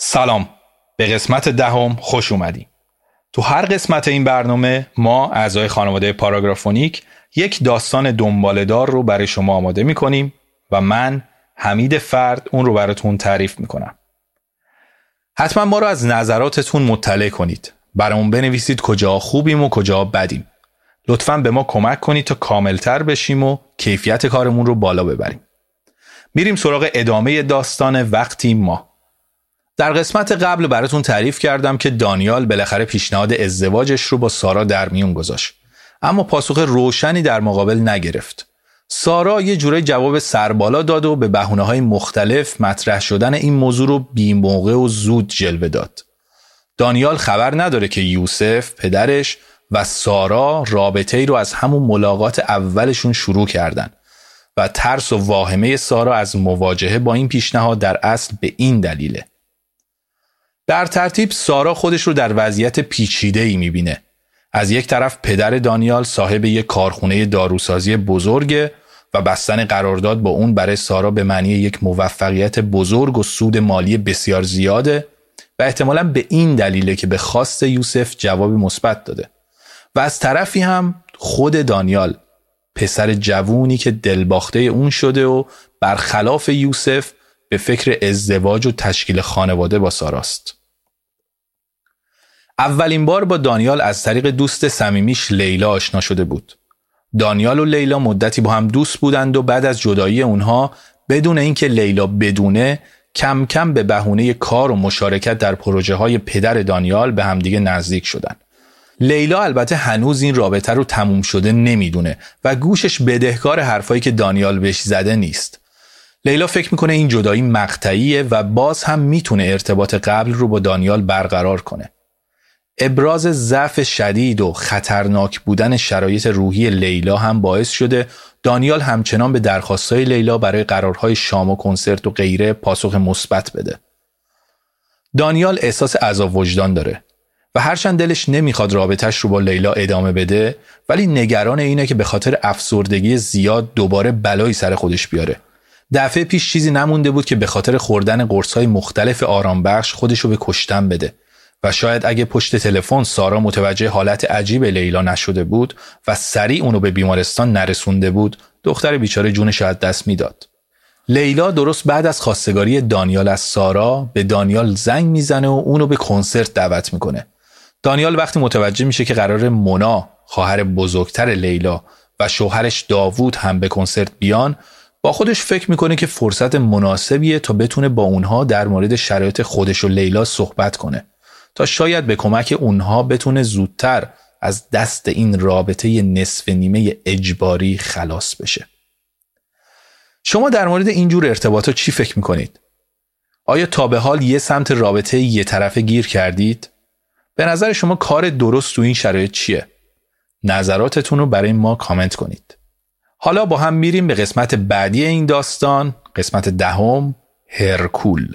سلام. به قسمت دهم خوش اومدیم تو هر قسمت این برنامه ما اعضای خانواده پاراگرافونیک یک داستان دنبالدار رو برای شما آماده می‌کنیم و من حمید فرد اون رو براتون تعریف می‌کنم. حتما ما رو از نظراتتون مطلع کنید. برامون بنویسید کجا خوبیم و کجا بدیم. لطفا به ما کمک کنید تا کاملتر بشیم و کیفیت کارمون رو بالا ببریم. میریم سراغ ادامه داستان وقتی ما. در قسمت قبل براتون تعریف کردم که دانیال بالاخره پیشنهاد ازدواجش رو با سارا در میون گذاشت. اما پاسخ روشنی در مقابل نگرفت. سارا یه جوره جواب سربالا داد و به بهونه های مختلف مطرح شدن این موضوع رو بی موقع و زود جلوه داد. دانیال خبر نداره که یوسف پدرش و سارا رابطه ای رو از همون ملاقات اولشون شروع کردن و ترس و واهمه سارا از مواجهه با این پیشنهاد در اصل به این دلیله. در ترتیب سارا خودش رو در وضعیت پیچیده ای می‌بینه از یک طرف پدر دانیال صاحب یک کارخونه داروسازی بزرگه و بستن قرارداد با اون برای سارا به معنی یک موفقیت بزرگ و سود مالی بسیار زیاده و احتمالا به این دلیله که به خواست یوسف جوابی مثبت داده و از طرفی هم خود دانیال پسر جوونی که دلباخته اون شده و برخلاف یوسف به فکر ازدواج و تشکیل خانواده با ساراست. اولین بار با دانیال از طریق دوست صمیمیش لیلا آشنا شده بود. دانیال و لیلا مدتی با هم دوست بودند و بعد از جدایی اونها بدون اینکه لیلا بدونه کم کم به بهونه کار و مشارکت در پروژه های پدر دانیال به همدیگه نزدیک شدن. لیلا البته هنوز این رابطه رو تموم شده نمی‌دونه و گوشش بدهکار حرفایی که دانیال بهش زده نیست. لیلا فکر می‌کنه این جدایی مقطعیه و باز هم می‌تونه ارتباط قبل رو با دانیال برقرار کنه. ابراز ضعف شدید و خطرناک بودن شرایط روحی لیلا هم باعث شده دانیال همچنان به درخواستهای لیلا برای قرارهای شام و کنسرت و غیره پاسخ مثبت بده. دانیال احساس عذاب وجدان داره و هرچند دلش نمی‌خواد رابطش رو با لیلا ادامه بده ولی نگران اینه که به خاطر افسردگی زیاد دوباره بلایی سر خودش بیاره. دفعه پیش چیزی نمونده بود که به خاطر خوردن قرصهای مختلف آرامبخش خودش رو به کشتن بده و شاید اگه پشت تلفن سارا متوجه حالت عجیب لیلا نشده بود و سریع اونو به بیمارستان نرسونده بود دختر بیچاره جونش از دست می‌داد. لیلا درست بعد از خواستگاری دانیال از سارا به دانیال زنگ می‌زنه و اونو به کنسرت دعوت می‌کنه. دانیال وقتی متوجه میشه که قرار مونا خواهر بزرگتر لیلا و شوهرش داوود هم به کنسرت بیان با خودش فکر می‌کنه که فرصت مناسبیه تا بتونه با اونها در مورد شرایط خودش و لیلا صحبت کنه. تا شاید به کمک اونها بتونه زودتر از دست این رابطه نصف نیمه اجباری خلاص بشه. شما در مورد اینجور ارتباطات چی فکر می‌کنید؟ آیا تا به حال یه سمت رابطه یه طرفه گیر کردید؟ به نظر شما کار درست تو این شرایط چیه؟ نظراتتون رو برای ما کامنت کنید. حالا با هم میریم به قسمت بعدی این داستان قسمت دهم هرکول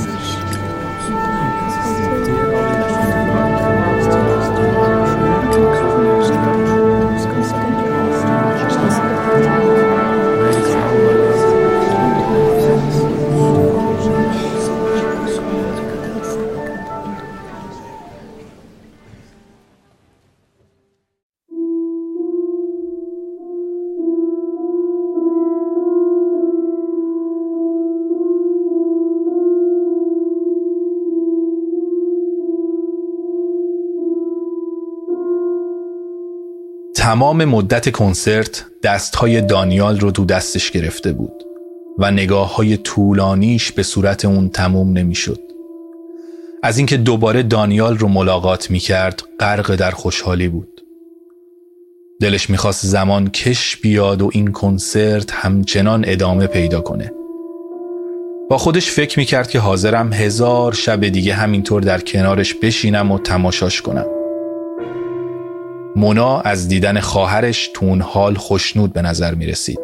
تمام مدت کنسرت دستهای دانیال رو دو دستش گرفته بود و نگاه های طولانیش به صورت اون تموم نمی‌شد. از اینکه دوباره دانیال رو ملاقات می کرد غرق در خوشحالی بود. دلش می‌خواست زمان کش بیاد و این کنسرت همچنان ادامه پیدا کنه. با خودش فکر می‌کرد که حاضرم هزار شب دیگه همینطور در کنارش بشینم و تماشاش کنم. مونا از دیدن خواهرش تون حال خوشنود به نظر می رسید.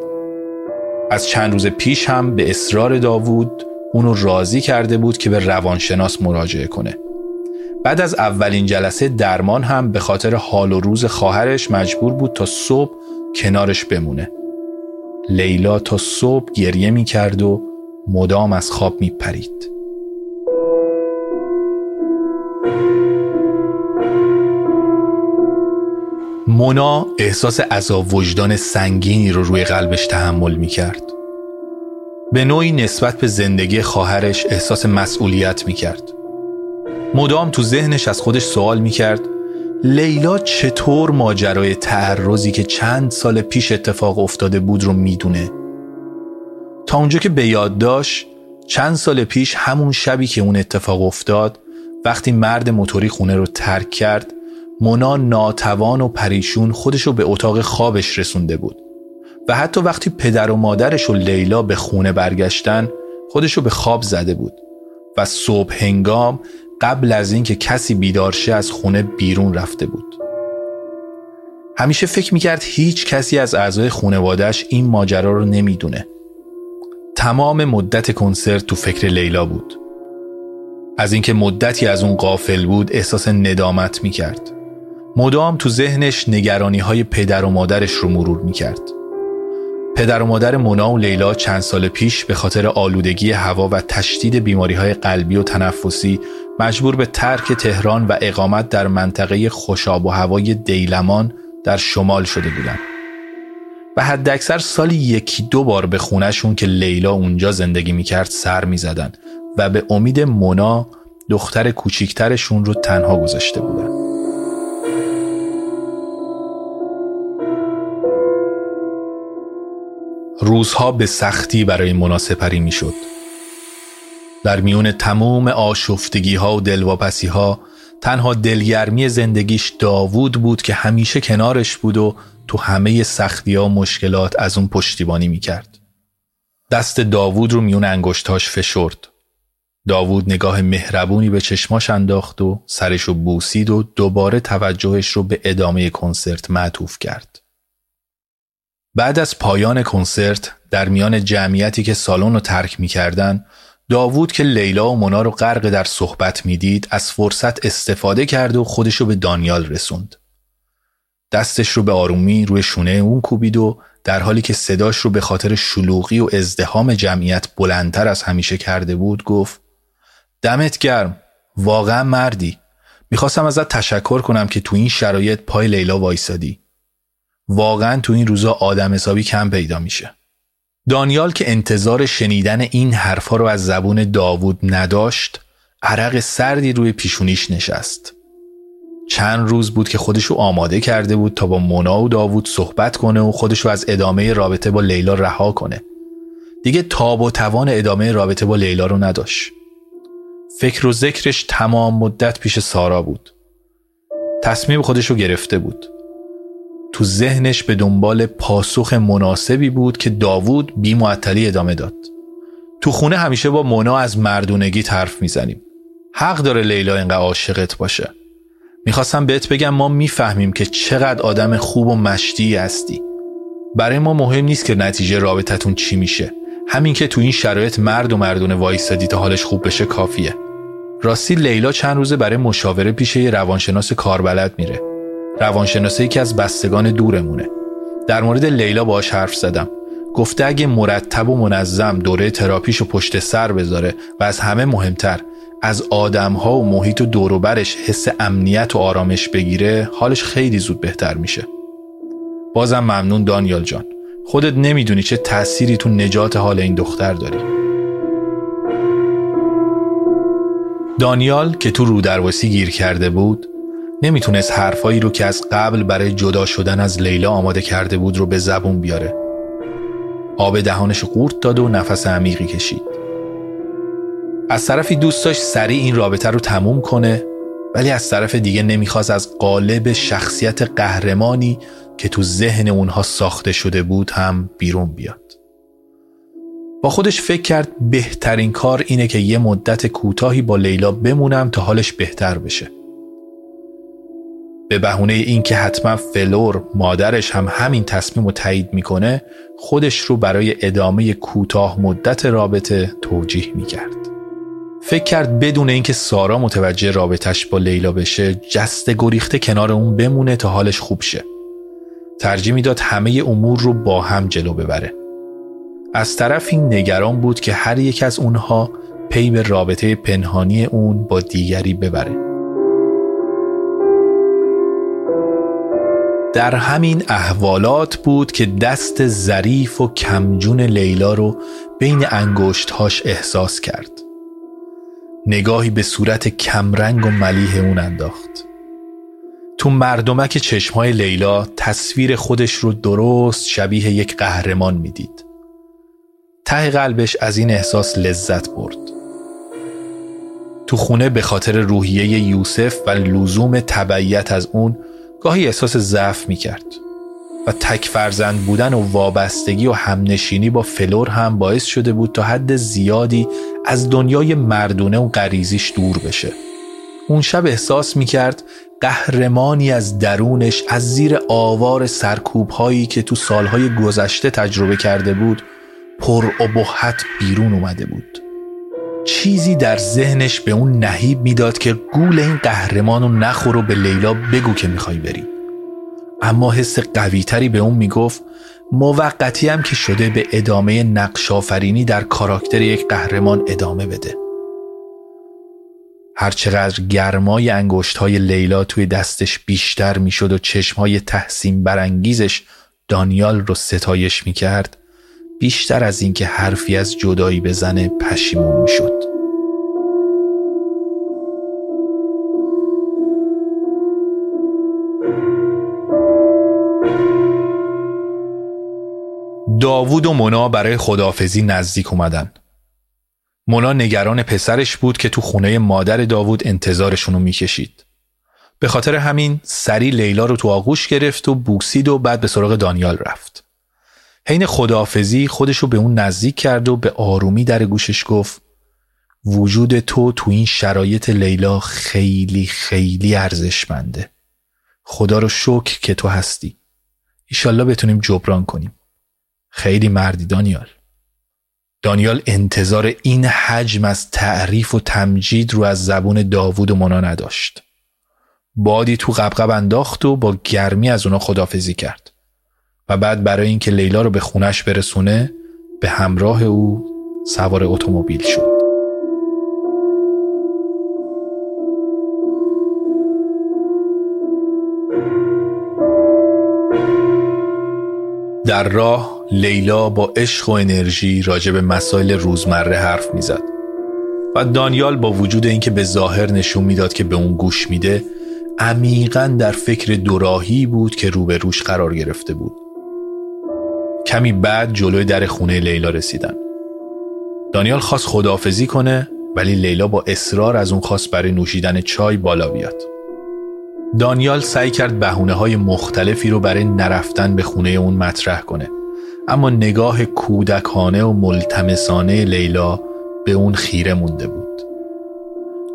از چند روز پیش هم به اصرار داوود اونو راضی کرده بود که به روانشناس مراجعه کنه بعد از اولین جلسه درمان هم به خاطر حال و روز خواهرش مجبور بود تا صبح کنارش بمونه لیلا تا صبح گریه می کرد و مدام از خواب می پرید. مونا احساس عذاب وجدان سنگینی رو روی قلبش تحمل می کرد. به نوعی نسبت به زندگی خواهرش احساس مسئولیت می کرد. مدام تو ذهنش از خودش سوال می کرد لیلا چطور ماجرای تعرضی که چند سال پیش اتفاق افتاده بود رو می‌دونه تا اونجا که به یاد داشت چند سال پیش همون شبی که اون اتفاق افتاد وقتی مرد موتوری خونه رو ترک کرد مونا ناتوان و پریشون خودش رو به اتاق خوابش رسونده بود. و حتی وقتی پدر و مادرش و لیلا به خونه برگشتن خودش رو به خواب زده بود. و صبح هنگام قبل از اینکه کسی بیدار شه از خونه بیرون رفته بود. همیشه فکر می‌کرد هیچ کسی از اعضای خونوادهش این ماجرا رو نمی‌دونه. تمام مدت کنسرت تو فکر لیلا بود. از اینکه مدتی از اون قافل بود احساس ندامت می‌کرد. مدام تو ذهنش نگرانی های پدر و مادرش رو مرور می‌کرد پدر و مادر مونا و لیلا چند سال پیش به خاطر آلودگی هوا و تشدید بیماری های قلبی و تنفسی مجبور به ترک تهران و اقامت در منطقه خوشاب و هوای دیلمان در شمال شده بودند. و حد اکثر سالی یکی دو بار به خونهشون که لیلا اونجا زندگی می‌کرد سر می‌زدن و به امید مونا دختر کوچیکترشون رو تنها گذاشته بودن. روزها به سختی برای مونا سپری می‌شد. در میون تمام آشفتگی ها و دلواپسی ها تنها دلگرمی زندگیش داوود بود که همیشه کنارش بود و تو همه سختی ها و مشکلات از اون پشتیبانی می‌کرد. دست داوود رو میون انگشتاش فشرد. داوود نگاه مهربونی به چشماش انداخت و سرش رو بوسید و دوباره توجهش رو به ادامه کنسرت معطوف کرد. بعد از پایان کنسرت در میان جمعیتی که سالن رو ترک می‌کردن داوود که لیلا و مونا رو غرق در صحبت می‌دید از فرصت استفاده کرد و خودش رو به دانیال رسوند. دستش رو به آرومی روی شونه اون کوبید و در حالی که صداش رو به خاطر شلوغی و ازدهام جمعیت بلندتر از همیشه کرده بود گفت دمت گرم واقعا مردی می‌خواستم ازت تشکر کنم که تو این شرایط پای لیلا وایسادی واقعا تو این روزا آدم حسابی کم پیدا میشه. دانیال که انتظار شنیدن این حرفها رو از زبون داوود نداشت عرق سردی روی پیشونیش نشست. چند روز بود که خودشو آماده کرده بود تا با مونا و داوود صحبت کنه و خودشو از ادامه رابطه با لیلا رها کنه. دیگه تاب و توان ادامه رابطه با لیلا رو نداشت. فکر و ذکرش تمام مدت پیش سارا بود. تصمیم خودشو گرفته بود. تو ذهنش به دنبال پاسخ مناسبی بود که داوود بی معطلی ادامه داد. تو خونه همیشه با مونا از مردونگی حرف می‌زنیم. حق داره لیلا اینقدر عاشقت باشه. می‌خواستم بهت بگم ما می‌فهمیم که چقدر آدم خوب و مشتی هستی. برای ما مهم نیست که نتیجه رابطتون چی میشه. همین که تو این شرایط مرد و مردونه وایستادی تا حالش خوب بشه کافیه. راستی لیلا چند روزه برای مشاوره پیش یه روانشناس کاربلد میره. روانشناسه یکی از بستگان دورمونه. در مورد لیلا باش حرف زدم. گفته اگه مرتب و منظم دوره تراپیشو پشت سر بذاره و از همه مهمتر از آدمها و محیط و دوروبرش حس امنیت و آرامش بگیره حالش خیلی زود بهتر میشه. بازم ممنون دانیال جان. خودت نمی‌دونی چه تأثیری تو نجات حال این دختر داری دانیال که تو رودرواسی گیر کرده بود نمی‌تونست حرفایی رو که از قبل برای جدا شدن از لیلا آماده کرده بود رو به زبون بیاره. آب دهانش قورت داد و نفس عمیقی کشید. از طرفی دوست داشت سریع این رابطه رو تموم کنه ولی از طرف دیگه نمی‌خواست از قالب شخصیت قهرمانی که تو ذهن اونها ساخته شده بود هم بیرون بیاد. با خودش فکر کرد بهترین کار اینه که یه مدت کوتاهی با لیلا بمونم تا حالش بهتر بشه. به بهونه اینکه حتما فلور مادرش هم همین تصمیم رو تایید می‌کنه خودش رو برای ادامه کوتاه مدت رابطه توجیه می‌کرد. فکر کرد بدون اینکه سارا متوجه رابطش با لیلا بشه جست گریخته کنار اون بمونه تا حالش خوب شه. ترجیح می‌داد همه امور رو با هم جلو ببره. از طرف این نگران بود که هر یک از اونها پی به رابطه پنهانی اون با دیگری ببره. در همین احوالات بود که دست ظریف و کمجون لیلا رو بین انگشتهاش احساس کرد. نگاهی به صورت کمرنگ و ملیح اون انداخت. تو مردمک چشمهای لیلا تصویر خودش رو درست شبیه یک قهرمان می‌دید. ته قلبش از این احساس لذت برد. تو خونه به خاطر روحیه یوسف و لزوم تبعیت از اون گاهی احساس ضعف می کرد و تک فرزند بودن و وابستگی و همنشینی با فلور هم باعث شده بود تا حد زیادی از دنیای مردونه و غریزیش دور بشه. اون شب احساس می کرد قهرمانی از درونش از زیر آوار سرکوب هایی که تو سالهای گذشته تجربه کرده بود پر ابهت بیرون اومده بود. چیزی در ذهنش به اون نهیب می‌داد که گول این قهرمان رو نخور و به لیلا بگو که می‌خوای بری. اما حس قویتری به اون می‌گفت موقتی هم که شده به ادامه نقش آفرینی در کاراکتر یک قهرمان ادامه بده. هرچقدر گرمای انگشت های لیلا توی دستش بیشتر می‌شد و چشم های تحسین برانگیزش دانیال رو ستایش می‌کرد بیشتر از اینکه حرفی از جدایی بزنه پشیمون می‌شد. داوود و مونا برای خدافزی نزدیک اومدن. مونا نگران پسرش بود که تو خونه مادر داوود انتظارشونو می‌کشید. به خاطر همین سری لیلا رو تو آغوش گرفت و بوسید و بعد به سراغ دانیال رفت. حین خداحافظی خودش رو به اون نزدیک کرد و به آرومی در گوشش گفت وجود تو تو این شرایط لیلا خیلی خیلی ارزشمنده. خدا رو شکر که تو هستی. ایشالله بتونیم جبران کنیم. خیلی مردی دانیال. دانیال انتظار این حجم از تعریف و تمجید رو از زبون داوود و منا نداشت. بادی تو قبقب انداخت و با گرمی از اونا خدافزی کرد. و بعد برای اینکه لیلا رو به خونش برسونه به همراه او سوار اتومبیل شد. در راه لیلا با عشق و انرژی راجع به مسائل روزمره حرف می‌زد. و دانیال با وجود اینکه به ظاهر نشون می‌داد که به اون گوش میده عمیقا در فکر دوراهی بود که روبروش قرار گرفته بود. کمی بعد جلوی در خونه لیلا رسیدن. دانیال خواست خداحافظی کنه ولی لیلا با اصرار از اون خواست برای نوشیدن چای بالا بیاد. دانیال سعی کرد بهونه های مختلفی رو برای نرفتن به خونه اون مطرح کنه. اما نگاه کودکانه و ملتمسانه لیلا به اون خیره مونده بود.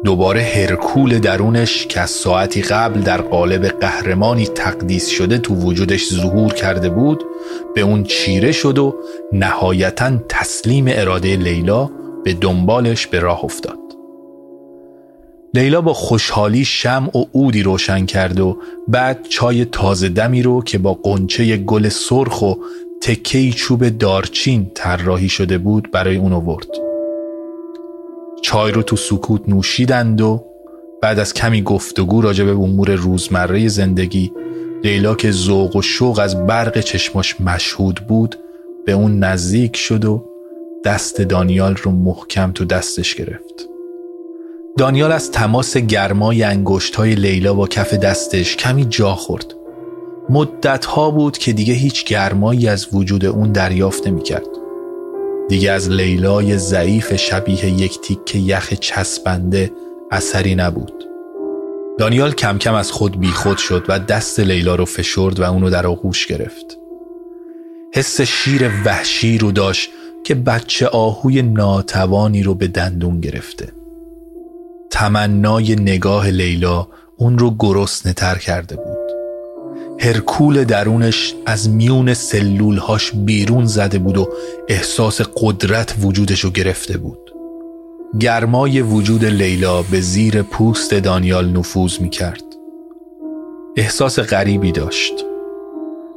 دوباره هرکول درونش که از ساعتی قبل در قالب قهرمانی تقدیس شده تو وجودش ظهور کرده بود به اون چیره شد و نهایتا تسلیم اراده لیلا به دنبالش به راه افتاد لیلا با خوشحالی شم و اودی روشن کرد و بعد چای تازه دمی رو که با قنچه گل سرخ و تکهی چوب دارچین طراحی شده بود برای اون آورد. چای رو تو سکوت نوشیدند و بعد از کمی گفتگو راجع به امور روزمره زندگی لیلا که ذوق و شوق از برق چشماش مشهود بود به اون نزدیک شد و دست دانیال رو محکم تو دستش گرفت دانیال از تماس گرمای انگشت های لیلا با کف دستش کمی جا خورد مدت ها بود که دیگه هیچ گرمایی از وجود اون دریافت نمی کرد. دیگه از لیلای ضعیف شبیه یک تیک یخ چسبنده اثری نبود. دانیال کم کم از خود بیخود شد و دست لیلا رو فشرد و اونو در آغوش گرفت. حس شیر وحشی رو داشت که بچه آهوی ناتوانی رو به دندون گرفته. تمنای نگاه لیلا اون رو گرسنه تر کرده بود. هرکول درونش از میون سلولهاش بیرون زده بود و احساس قدرت وجودش رو گرفته بود. گرمای وجود لیلا به زیر پوست دانیال نفوذ می کرد احساس غریبی داشت.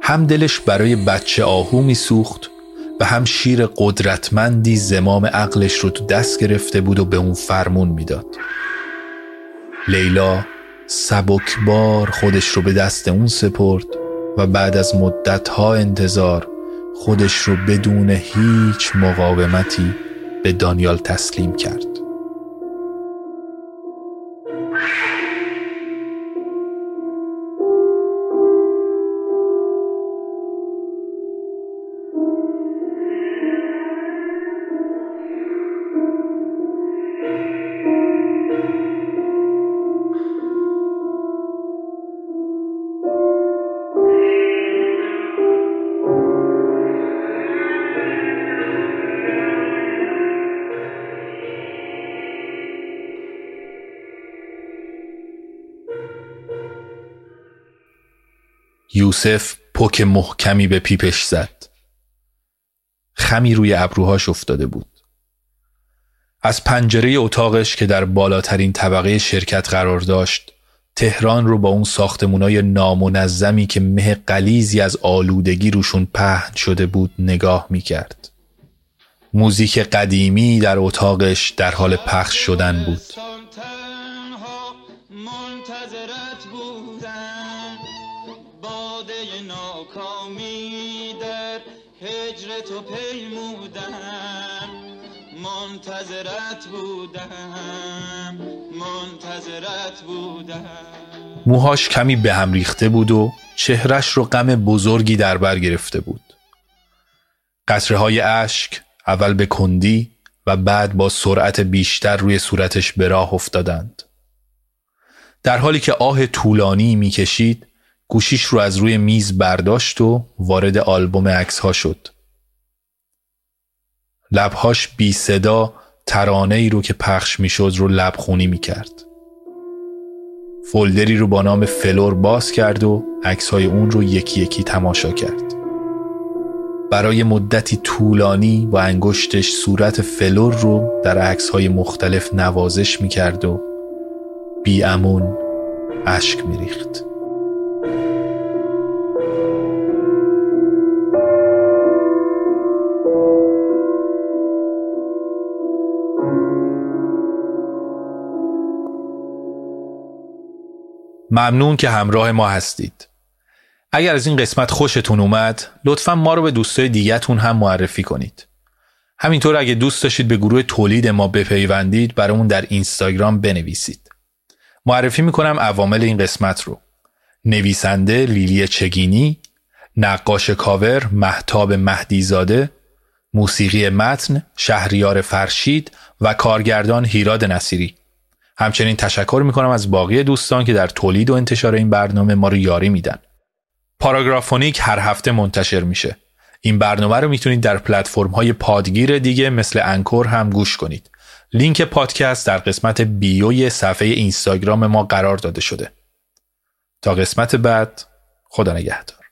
هم دلش برای بچه آهو می سوخت و هم شیر قدرتمندی زمام عقلش رو تو دست گرفته بود و به اون فرمون می‌داد. لیلا سبکبار خودش رو به دست اون سپرد و بعد از مدتها انتظار خودش رو بدون هیچ مقاومتی به دانیال تسلیم کرد. یوسف پک محکمی به پیپش زد. خمی روی ابروهاش افتاده بود. از پنجره اتاقش که در بالاترین طبقه شرکت قرار داشت تهران رو با اون ساختمونای نامنظمی که مه قلیزی از آلودگی روشون پهن شده بود نگاه می کرد. موزیک قدیمی در اتاقش در حال پخش شدن بود. تو پیمودم. منتظرت بودم. منتظرت بودم. موهاش کمی به هم ریخته بود و چهرش رو غم بزرگی در بر گرفته بود. قطره های اشک اول به کندی و بعد با سرعت بیشتر روی صورتش به راه افتادند. در حالی که آه طولانی می‌کشید گوشیش رو از روی میز برداشت و وارد آلبوم عکس ها شد. لبهاش بی صدا ترانه ای رو که پخش می‌شد رو لبخونی می کرد. folder ی رو با نام فلور باز کرد و های اون رو یکی یکی تماشا کرد. برای مدتی طولانی با انگشتش صورت فلور رو در های مختلف نوازش می کرد و بی امون اشک می ممنون که همراه ما هستید. اگر از این قسمت خوشتون اومد لطفا ما رو به دوستای دیگهتون هم معرفی کنید. همینطور اگه دوست داشتید به گروه تولید ما بپیوندید برامون در اینستاگرام بنویسید. معرفی می‌کنم عوامل این قسمت رو. نویسنده لیلی چگینی، نقاش کاور محتاب مهدیزاده، موسیقی متن شهریار فرشید و کارگردان هیراد نصیری. همچنین تشکر می‌کنم از باقی دوستان که در تولید و انتشار این برنامه ما رو یاری میدن. پاراگرافونیک هر هفته منتشر میشه. این برنامه رو می‌تونید در پلتفرم های پادگیر دیگه مثل انکور هم گوش کنید. لینک پادکست در قسمت بیوی صفحه اینستاگرام ما قرار داده شده. تا قسمت بعد خدا نگهدار.